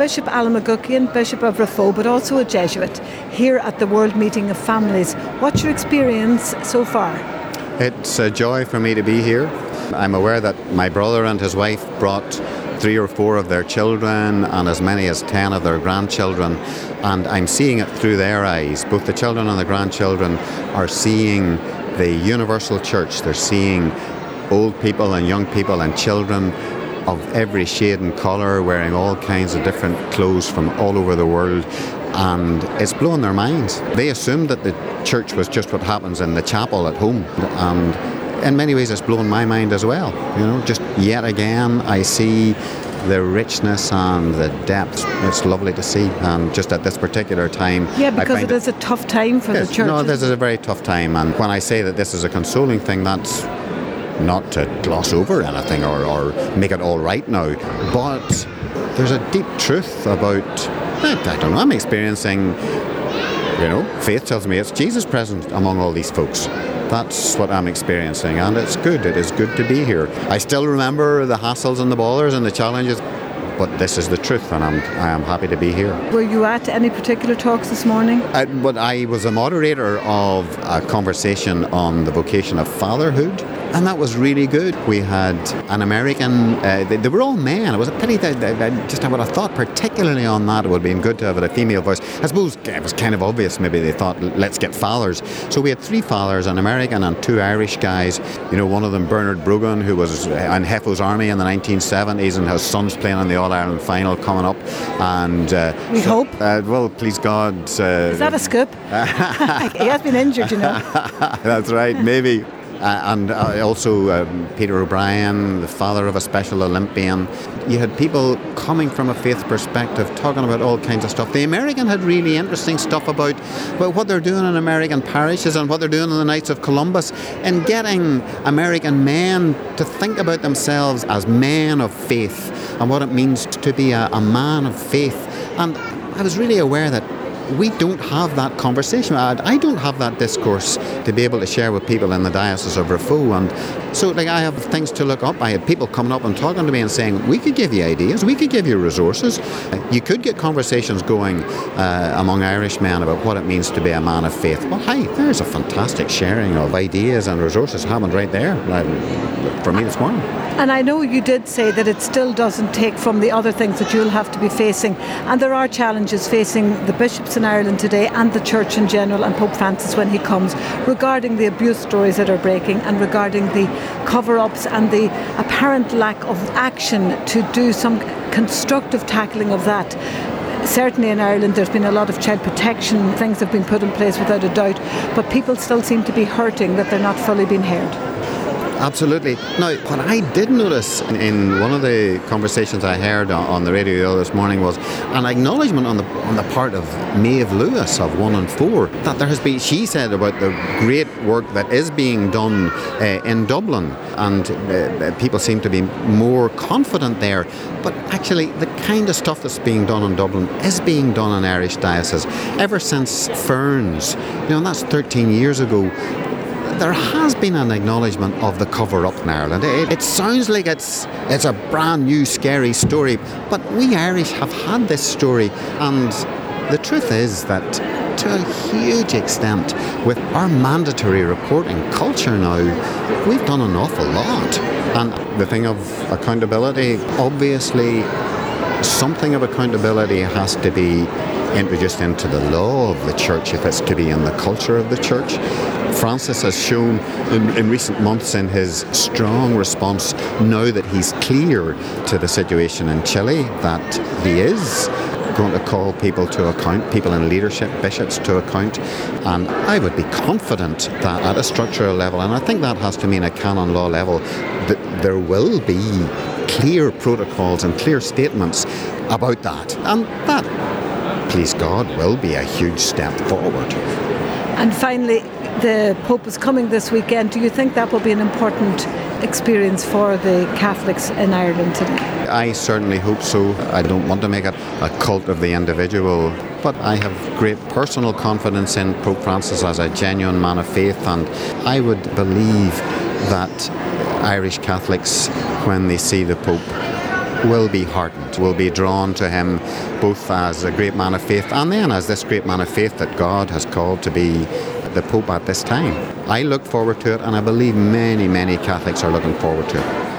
Bishop Alan McGuckian, Bishop of Raphoe, but also a Jesuit, here at the World Meeting of Families. What's your experience so far? It's a joy for me to be here. I'm aware that my brother and his wife brought three or four of their children and as many as ten of their grandchildren, and I'm seeing it through their eyes. Both the children and the grandchildren are seeing the universal church, they're seeing old people and young people and children of every shade and colour wearing all kinds of different clothes from all over the world and it's blown their minds. They assumed that the church was just what happens in the chapel at home and in many ways it's blown my mind as well. You know, just yet again I see the richness and the depth. It's lovely to see, and just at this particular time. Yeah, because it is a tough time for the church. No, this is a very tough time, and when I say that this is a consoling thing, that's not to gloss over anything or, or make it all right now, but there's a deep truth about, eh, I don't know, I'm experiencing, you know, faith tells me it's Jesus present among all these folks. That's what I'm experiencing, and it's good. It is good to be here. I still remember the hassles and the bothers and the challenges, but this is the truth, and I'm I am happy to be here. Were you at any particular talks this morning? I, but I was a moderator of a conversation on the vocation of fatherhood and that was really good. We had an American, uh, they, they, were all men. It was a pity that, that, that, just I would have thought, particularly on that, it would have been good to have a female voice. I suppose it was kind of obvious, maybe they thought, let's get fathers. So we had three fathers, an American and two Irish guys. You know, one of them, Bernard Brogan, who was in Heffo's army in the 1970s and has sons playing in the All Ireland final coming up. And uh, we so, hope. Uh, well, please God. Uh, Is that a scoop? he has been injured, you know. That's right, maybe. Uh, and uh, also um, Peter O'Brien, the father of a Special Olympian. You had people coming from a faith perspective talking about all kinds of stuff. The American had really interesting stuff about well, what they're doing in American parishes and what they're doing in the Knights of Columbus and getting American men to think about themselves as men of faith and what it means to be a, a man of faith. And I was really aware that we don't have that conversation. I don't have that discourse to be able to share with people in the Diocese of Raphoe. And so, like, I have things to look up. I had people coming up and talking to me and saying, we could give you ideas, we could give you resources. You could get conversations going uh, among Irish men about what it means to be a man of faith. Well, hey, there's a fantastic sharing of ideas and resources happened right there for me this morning. And I know you did say that it still doesn't take from the other things that you'll have to be facing. And there are challenges facing the bishops in Ireland today and the church in general and Pope Francis when he comes regarding the abuse stories that are breaking and regarding the cover ups and the apparent lack of action to do some constructive tackling of that. Certainly in Ireland there's been a lot of child protection. Things have been put in place without a doubt but people still seem to be hurting that they're not fully being heard Absolutely. Now, what I did notice in one of the conversations I heard on the radio this morning was an acknowledgement on the on the part of Maeve Lewis of One in Four that there has been. She said about the great work that is being done uh, in Dublin, and uh, people seem to be more confident there. But actually, the kind of stuff that's being done in Dublin is being done in Irish diocese ever since Ferns. You know, that's 13 years ago there has been an acknowledgement of the cover up in Ireland. It, it, sounds like it's it's a brand new scary story, but we Irish have had this story, and the truth is that to a huge extent, with our mandatory reporting culture now, we've done an awful lot. And the thing of accountability, obviously, something of accountability has to be introduced into the law of the church if it's to be in the culture of the church. Francis has shown in, in, recent months in his strong response, now that he's clear to the situation in Chile, that he is going to call people to account, people in leadership, bishops to account. And I would be confident that at a structural level, and I think that has to mean a canon law level, that there will be clear protocols and clear statements about that. And that, please God, will be a huge step forward. And finally, the Pope is coming this weekend. Do you think that will be an important experience for the Catholics in Ireland today? I certainly hope so. I don't want to make it a cult of the individual, but I have great personal confidence in Pope Francis as a genuine man of faith, and I would believe that Irish Catholics, when they see the Pope, will be heartened, will be drawn to him both as a great man of faith and then as this great man of faith that God has called to be the Pope at this time. I look forward to it, and I believe many, many Catholics are looking forward to it.